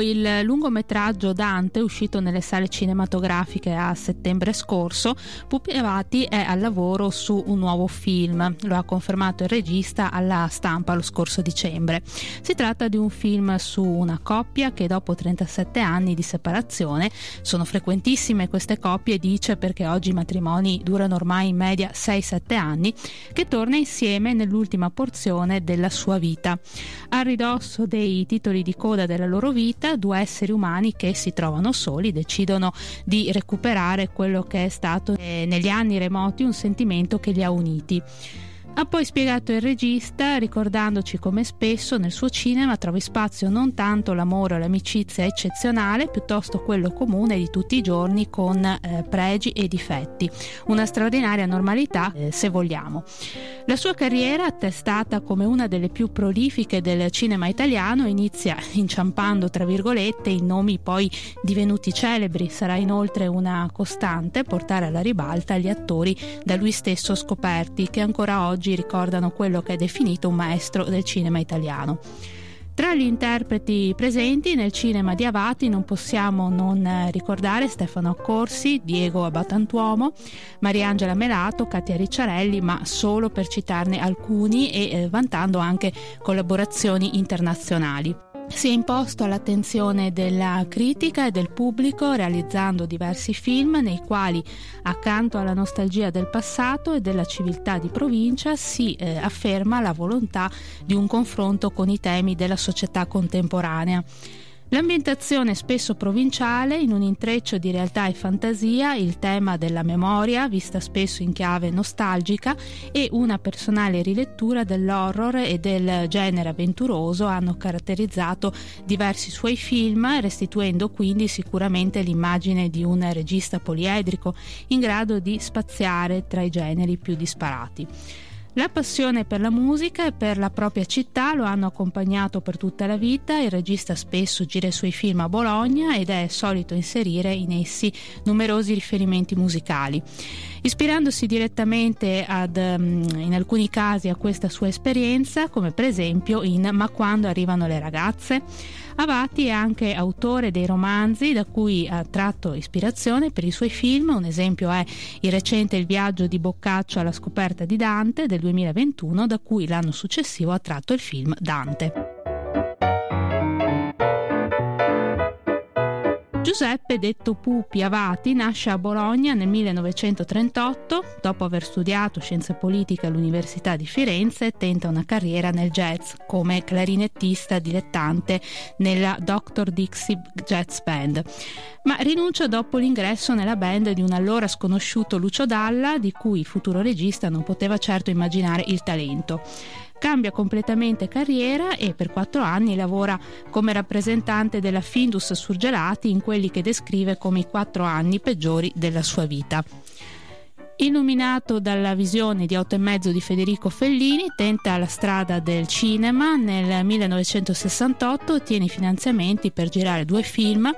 Il lungometraggio Dante, uscito nelle sale cinematografiche a settembre scorso, Pupi Avati è al lavoro su un nuovo film. Lo ha confermato il regista alla stampa lo scorso dicembre. Si tratta di un film su una coppia che dopo 37 anni di separazione, sono frequentissime queste coppie, dice perché oggi i matrimoni durano ormai in media 6-7 anni, che torna insieme nell'ultima porzione della sua vita. A ridosso dei titoli di coda della loro vita, due esseri umani che si trovano soli decidono di recuperare quello che è stato eh, negli anni remoti un sentimento che li ha uniti. Ha poi spiegato il regista ricordandoci come spesso nel suo cinema trovi spazio non tanto l'amore o l'amicizia eccezionale, piuttosto quello comune di tutti i giorni con eh, pregi e difetti. Una straordinaria normalità, eh, se vogliamo. La sua carriera, attestata come una delle più prolifiche del cinema italiano, inizia inciampando tra virgolette in nomi poi divenuti celebri. Sarà inoltre una costante portare alla ribalta gli attori da lui stesso scoperti che ancora oggi oggi ricordano quello che è definito un maestro del cinema italiano. Tra gli interpreti presenti nel cinema di Avati non possiamo non ricordare Stefano Corsi, Diego Abatantuomo, Mariangela Melato, Katia Ricciarelli, ma solo per citarne alcuni e eh, vantando anche collaborazioni internazionali. Si è imposto all'attenzione della critica e del pubblico realizzando diversi film nei quali, accanto alla nostalgia del passato e della civiltà di provincia, si eh, afferma la volontà di un confronto con i temi della società contemporanea. L'ambientazione spesso provinciale, in un intreccio di realtà e fantasia, il tema della memoria, vista spesso in chiave nostalgica, e una personale rilettura dell'horror e del genere avventuroso hanno caratterizzato diversi suoi film, restituendo quindi sicuramente l'immagine di un regista poliedrico in grado di spaziare tra i generi più disparati. La passione per la musica e per la propria città lo hanno accompagnato per tutta la vita, il regista spesso gira i suoi film a Bologna ed è solito inserire in essi numerosi riferimenti musicali. Ispirandosi direttamente ad, mm, in alcuni casi a questa sua esperienza, come per esempio in Ma quando arrivano le ragazze, Avati è anche autore dei romanzi da cui ha tratto ispirazione per i suoi film, un esempio è il recente Il viaggio di Boccaccio alla scoperta di Dante del 2021 da cui l'anno successivo ha tratto il film Dante. Giuseppe, detto Pupi Avati, nasce a Bologna nel 1938. Dopo aver studiato scienze politiche all'Università di Firenze, tenta una carriera nel jazz come clarinettista dilettante nella Dr. Dixie Jazz Band. Ma rinuncia dopo l'ingresso nella band di un allora sconosciuto Lucio Dalla, di cui il futuro regista non poteva certo immaginare il talento cambia completamente carriera e per quattro anni lavora come rappresentante della Findus Surgelati in quelli che descrive come i quattro anni peggiori della sua vita. Illuminato dalla visione di Otto e mezzo di Federico Fellini, tenta la strada del cinema. Nel 1968 ottiene i finanziamenti per girare due film,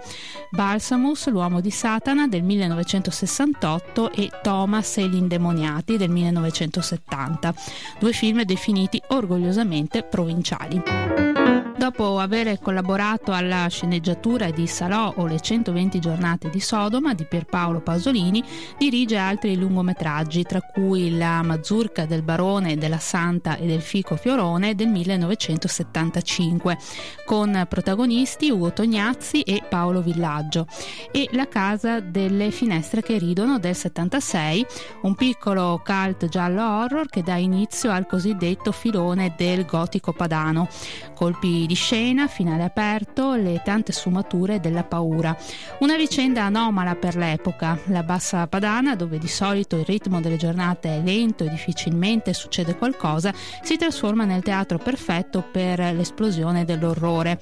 Balsamus, l'uomo di Satana del 1968 e Thomas e gli indemoniati del 1970, due film definiti orgogliosamente provinciali. Dopo aver collaborato alla sceneggiatura di Salò o le 120 giornate di Sodoma di Pierpaolo Pasolini, dirige altri lungometraggi, tra cui La Mazurka del Barone, della Santa e del Fico Fiorone del 1975, con protagonisti Ugo Tognazzi e Paolo Villaggio, e La Casa delle Finestre che ridono del 76, un piccolo cult giallo horror che dà inizio al cosiddetto filone del gotico padano, colpi di scena, finale aperto, le tante sfumature della paura. Una vicenda anomala per l'epoca, la bassa padana, dove di solito il ritmo delle giornate è lento e difficilmente succede qualcosa, si trasforma nel teatro perfetto per l'esplosione dell'orrore.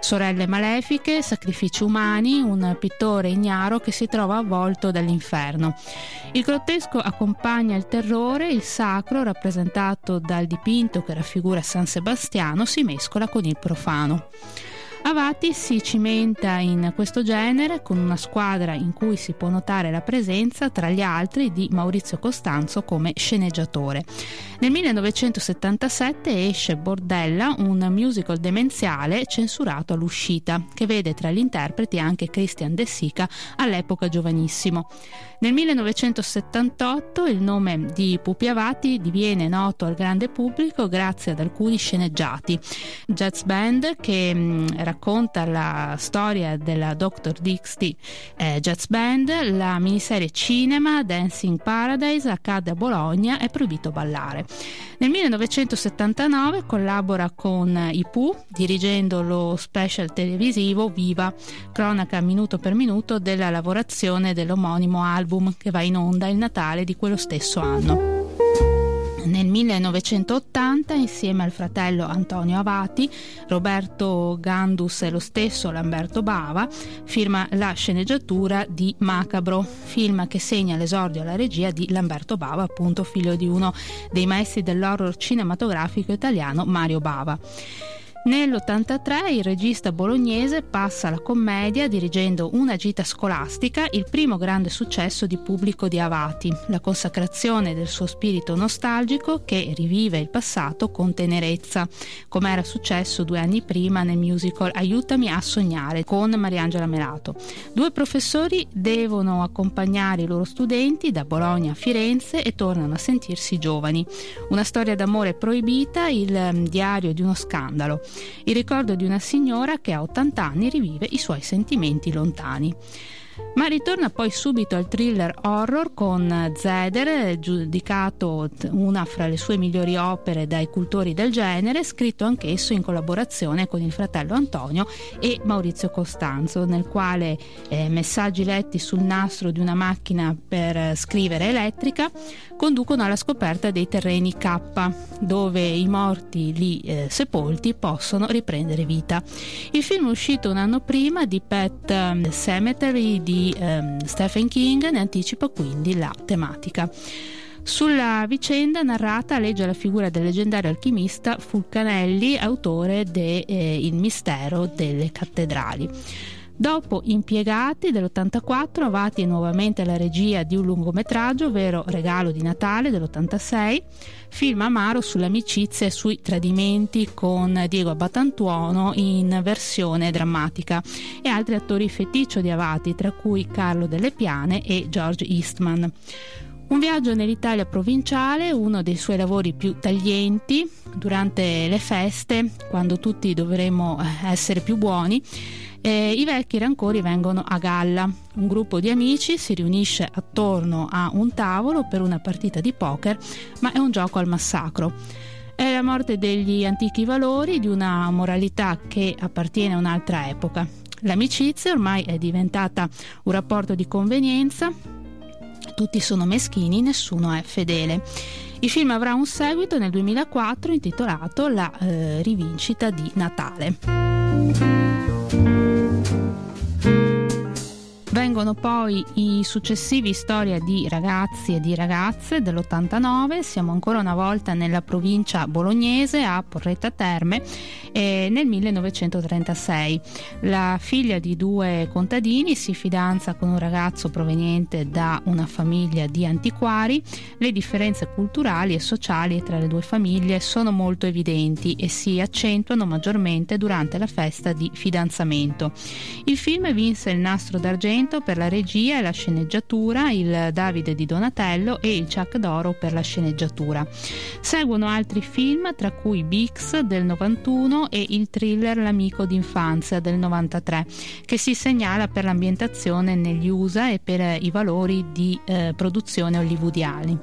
Sorelle malefiche, sacrifici umani, un pittore ignaro che si trova avvolto dall'inferno. Il grottesco accompagna il terrore, il sacro, rappresentato dal dipinto che raffigura San Sebastiano, si mescola con il profano. Avati si cimenta in questo genere con una squadra in cui si può notare la presenza, tra gli altri, di Maurizio Costanzo come sceneggiatore. Nel 1977 esce Bordella, un musical demenziale censurato all'uscita, che vede tra gli interpreti anche Christian De Sica, all'epoca giovanissimo. Nel 1978 il nome di Pupi Avati diviene noto al grande pubblico grazie ad alcuni sceneggiati. Jazz Band che mm, racconta la storia della Dr. Dixie eh, Jazz Band, la miniserie cinema Dancing Paradise accade a Bologna è proibito ballare. Nel 1979 collabora con i Pooh dirigendo lo special televisivo Viva, cronaca minuto per minuto della lavorazione dell'omonimo album album che va in onda il Natale di quello stesso anno. Nel 1980, insieme al fratello Antonio Avati, Roberto Gandus e lo stesso Lamberto Bava firma la sceneggiatura di Macabro, film che segna l'esordio alla regia di Lamberto Bava, appunto figlio di uno dei maestri dell'horror cinematografico italiano Mario Bava. Nell'83 il regista bolognese passa alla commedia dirigendo Una gita scolastica, il primo grande successo di pubblico di Avati, la consacrazione del suo spirito nostalgico che rivive il passato con tenerezza, come era successo due anni prima nel musical Aiutami a sognare con Mariangela Melato. Due professori devono accompagnare i loro studenti da Bologna a Firenze e tornano a sentirsi giovani. Una storia d'amore proibita, il mm, diario di uno scandalo il ricordo di una signora che a 80 anni rivive i suoi sentimenti lontani. Ma ritorna poi subito al thriller horror con Zeder, giudicato una fra le sue migliori opere dai cultori del genere, scritto anch'esso in collaborazione con il fratello Antonio e Maurizio Costanzo, nel quale eh, messaggi letti sul nastro di una macchina per scrivere elettrica conducono alla scoperta dei terreni K, dove i morti lì eh, sepolti possono riprendere vita. Il film è uscito un anno prima di Pet Cemetery di ehm, Stephen King ne anticipa quindi la tematica. Sulla vicenda narrata legge la figura del leggendario alchimista Fulcanelli, autore de eh, Il mistero delle cattedrali. Dopo Impiegati dell'84, Avati nuovamente alla regia di un lungometraggio, ovvero Regalo di Natale dell'86, film amaro sull'amicizia e sui tradimenti con Diego Abbatantuono in versione drammatica e altri attori feticcio di Avati, tra cui Carlo Delle Piane e George Eastman. Un viaggio nell'Italia provinciale, uno dei suoi lavori più taglienti durante le feste, quando tutti dovremo eh, essere più buoni eh, I vecchi rancori vengono a galla. Un gruppo di amici si riunisce attorno a un tavolo per una partita di poker, ma è un gioco al massacro. È la morte degli antichi valori, di una moralità che appartiene a un'altra epoca. L'amicizia ormai è diventata un rapporto di convenienza, tutti sono meschini, nessuno è fedele. Il film avrà un seguito nel 2004 intitolato La eh, rivincita di Natale. Thank you. Vengono poi i successivi storia di ragazzi e di ragazze dell'89, siamo ancora una volta nella provincia bolognese a Porretta Terme eh, nel 1936. La figlia di due contadini si fidanza con un ragazzo proveniente da una famiglia di antiquari, le differenze culturali e sociali tra le due famiglie sono molto evidenti e si accentuano maggiormente durante la festa di fidanzamento. Il film vinse il nastro d'argento Argento per la regia e la sceneggiatura, il Davide di Donatello e il Chuck d'Oro per la sceneggiatura. Seguono altri film, tra cui Bix del 91 e il thriller L'amico d'infanzia del 93, che si segnala per l'ambientazione negli USA e per i valori di eh, produzione hollywoodiani.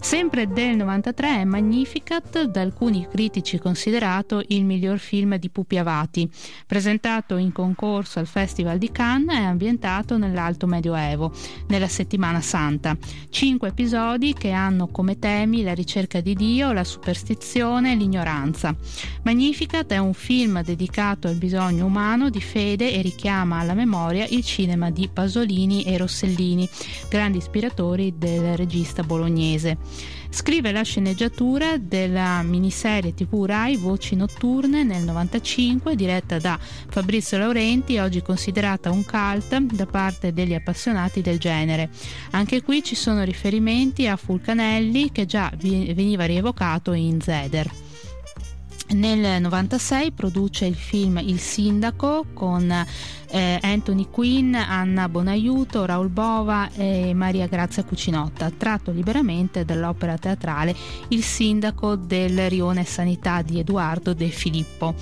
Sempre del 93 è Magnificat, da alcuni critici considerato il miglior film di Pupi Avati. Presentato in concorso al Festival di Cannes, è ambientato nell'Alto Medioevo, nella Settimana Santa. Cinque episodi che hanno come temi la ricerca di Dio, la superstizione e l'ignoranza. Magnificat è un film dedicato al bisogno umano di fede e richiama alla memoria il cinema di Pasolini e Rossellini, grandi ispiratori del regista bolognese. Scrive la sceneggiatura della miniserie TV Rai Voci Notturne nel 95, diretta da Fabrizio Laurenti, oggi considerata un cult da parte degli appassionati del genere. Anche qui ci sono riferimenti a Fulcanelli che già veniva rievocato in Zeder. Nel 96 produce il film Il Sindaco con eh, Anthony Quinn, Anna Bonaiuto, Raul Bova e Maria Grazia Cucinotta, tratto liberamente dall'opera teatrale Il Sindaco del Rione Sanità di Edoardo De Filippo.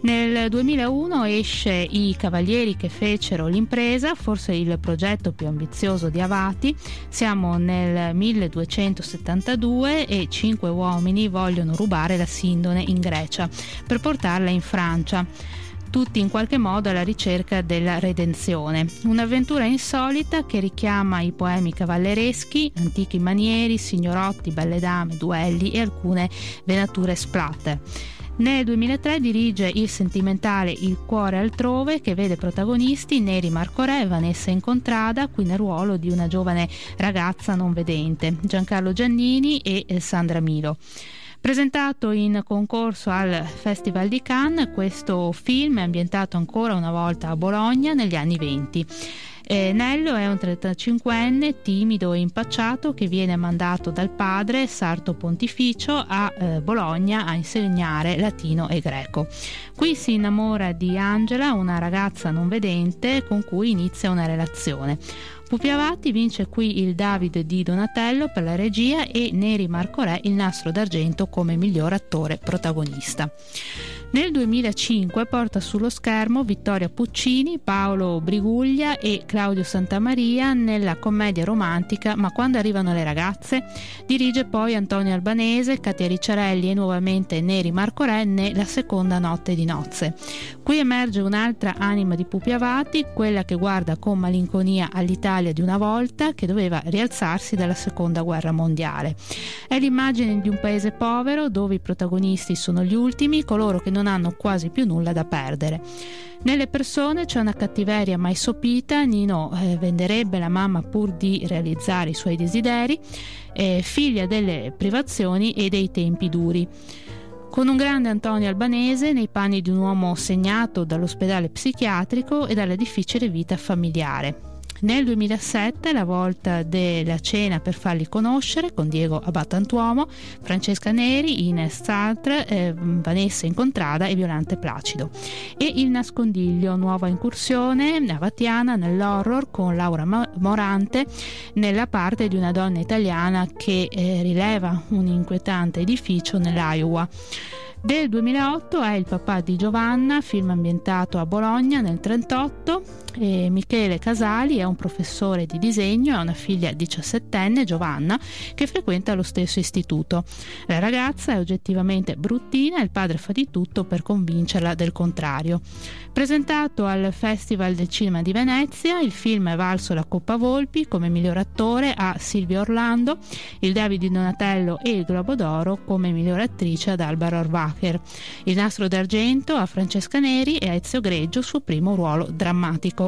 Nel 2001 esce I Cavalieri che fecero l'impresa, forse il progetto più ambizioso di Avati. Siamo nel 1272 e cinque uomini vogliono rubare la Sindone in Grecia per portarla in Francia tutti in qualche modo alla ricerca della redenzione. Un'avventura insolita che richiama i poemi cavallereschi, antichi manieri, signorotti, belle dame, duelli e alcune venature splatter. Nel 2003 dirige il sentimentale Il cuore altrove che vede protagonisti Neri Marco Re e Vanessa Incontrada, qui nel ruolo di una giovane ragazza non vedente, Giancarlo Giannini e Sandra Milo. Presentato in concorso al Festival di Cannes, questo film è ambientato ancora una volta a Bologna negli anni 20. Eh, Nello è un 35enne timido e impacciato che viene mandato dal padre Sarto Pontificio a eh, Bologna a insegnare latino e greco. Qui si innamora di Angela, una ragazza non vedente con cui inizia una relazione. Pupi Avati vince qui il David di Donatello per la regia e Neri Marco Re il nastro d'argento come miglior attore protagonista. Nel 2005 porta sullo schermo Vittoria Puccini, Paolo Briguglia e Claudio Santamaria nella commedia romantica Ma quando arrivano le ragazze. Dirige poi Antonio Albanese, Katia Ricciarelli e nuovamente Neri Marco Renne La seconda notte di nozze. Qui emerge un'altra anima di Pupi Avati, quella che guarda con malinconia all'Italia di una volta che doveva rialzarsi dalla seconda guerra mondiale. È l'immagine di un paese povero dove i protagonisti sono gli ultimi, coloro che non hanno quasi più nulla da perdere. Nelle persone c'è una cattiveria mai sopita, Nino eh, venderebbe la mamma pur di realizzare i suoi desideri, eh, figlia delle privazioni e dei tempi duri. Con un grande Antonio Albanese nei panni di un uomo segnato dall'ospedale psichiatrico e dalla difficile vita familiare. Nel 2007 la volta della cena per farli conoscere con Diego Abattantuomo, Francesca Neri, Ines Sartre, eh, Vanessa Incontrada e Violante Placido. E Il nascondiglio, nuova incursione avatiana nell'horror con Laura Morante nella parte di una donna italiana che eh, rileva un inquietante edificio nell'Iowa. Del 2008 è Il papà di Giovanna, film ambientato a Bologna nel 1938. E Michele Casali è un professore di disegno e ha una figlia diciassettenne, Giovanna, che frequenta lo stesso istituto. La ragazza è oggettivamente bruttina e il padre fa di tutto per convincerla del contrario. Presentato al Festival del Cinema di Venezia, il film è valso la Coppa Volpi come miglior attore a Silvia Orlando, il David Donatello e il Globo d'Oro come miglior attrice ad Alba Rorvà. Schumacher. Il nastro d'argento a Francesca Neri e a Ezio Greggio suo primo ruolo drammatico.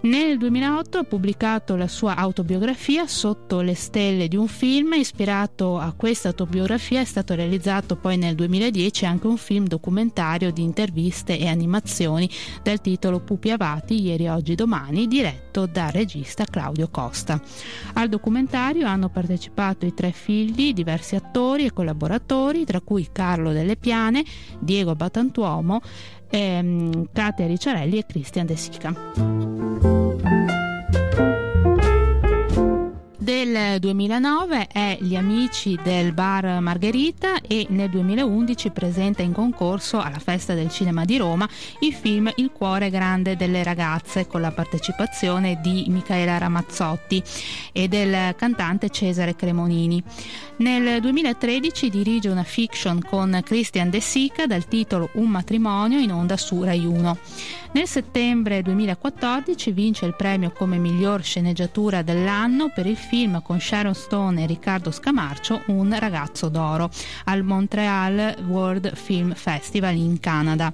Nel 2008 ha pubblicato la sua autobiografia Sotto le stelle di un film. Ispirato a questa autobiografia è stato realizzato poi nel 2010 anche un film documentario di interviste e animazioni dal titolo Pupi Avati, ieri, oggi, domani, diretto dal regista Claudio Costa. Al documentario hanno partecipato i tre figli, diversi attori e collaboratori, tra cui Carlo Delle Piane, Diego Batantuomo, ehm, Katia Ricciarelli e Cristian De Sica. Del 2009 è Gli amici del bar Margherita e nel 2011 presenta in concorso alla Festa del Cinema di Roma il film Il cuore grande delle ragazze con la partecipazione di Michaela Ramazzotti e del cantante Cesare Cremonini. Nel 2013 dirige una fiction con Christian De Sica dal titolo Un matrimonio in onda su Rai 1. Nel settembre 2014 vince il premio come miglior sceneggiatura dell'anno per il film con Sharon Stone e Riccardo Scamarcio, Un ragazzo d'oro, al Montreal World Film Festival in Canada.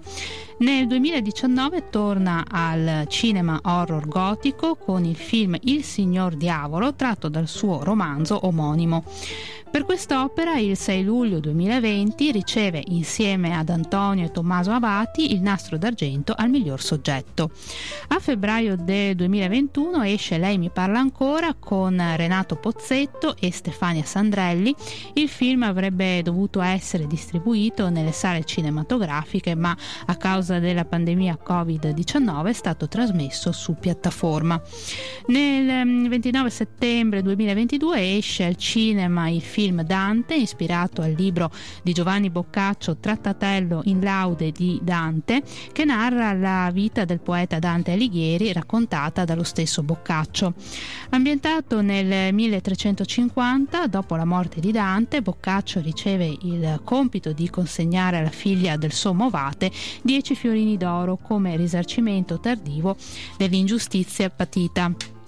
Nel 2019 torna al cinema horror gotico con il film Il signor diavolo tratto dal suo romanzo omonimo. Per quest'opera il 6 luglio 2020 riceve insieme ad Antonio e Tommaso Abati il nastro d'argento al miglior soggetto. A febbraio del 2021 esce Lei mi parla ancora con Renato Pozzetto e Stefania Sandrelli. Il film avrebbe dovuto essere distribuito nelle sale cinematografiche ma a causa della pandemia Covid-19 è stato trasmesso su piattaforma. Nel 29 mm, settembre 2022 esce al cinema il film film Dante, ispirato al libro di Giovanni Boccaccio Trattatello in laude di Dante, che narra la vita del poeta Dante Alighieri raccontata dallo stesso Boccaccio. Ambientato nel 1350, dopo la morte di Dante, Boccaccio riceve il compito di consegnare alla figlia del sommo Vate dieci fiorini d'oro come risarcimento tardivo dell'ingiustizia patita.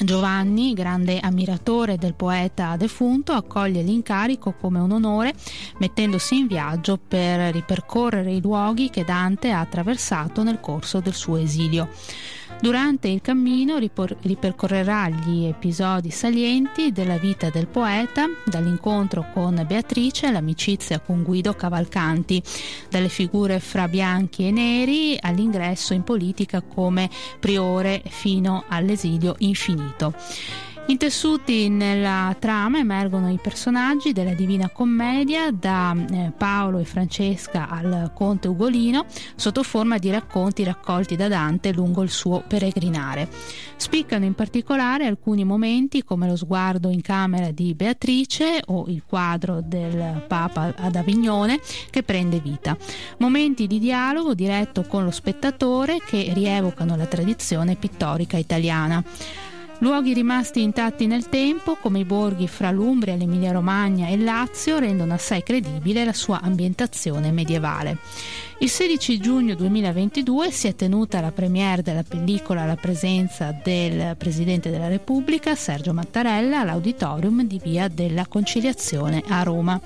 Giovanni, grande ammiratore del poeta defunto, accoglie l'incarico come un onore mettendosi in viaggio per ripercorrere i luoghi che Dante ha attraversato nel corso del suo esilio. Durante il cammino ripor- ripercorrerà gli episodi salienti della vita del poeta, dall'incontro con Beatrice all'amicizia con Guido Cavalcanti, dalle figure fra bianchi e neri all'ingresso in politica come priore fino all'esilio infinito. Intessuti nella trama emergono i personaggi della Divina Commedia, da eh, Paolo e Francesca al Conte Ugolino, sotto forma di racconti raccolti da Dante lungo il suo peregrinare. Spiccano in particolare alcuni momenti come lo sguardo in camera di Beatrice o il quadro del Papa ad Avignone che prende vita. Momenti di dialogo diretto con lo spettatore che rievocano la tradizione pittorica italiana. Luoghi rimasti intatti nel tempo, come i borghi fra l'Umbria, l'Emilia Romagna e il Lazio, rendono assai credibile la sua ambientazione medievale. Il 16 giugno 2022 si è tenuta la premiere della pellicola alla presenza del Presidente della Repubblica, Sergio Mattarella, all'Auditorium di Via della Conciliazione a Roma.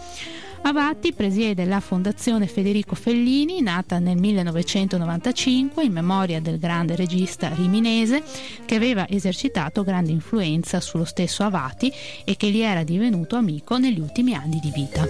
Avatti presiede la Fondazione Federico Fellini, nata nel 1995 in memoria del grande regista riminese che aveva esercitato grande influenza sullo stesso Avati e che gli era divenuto amico negli ultimi anni di vita.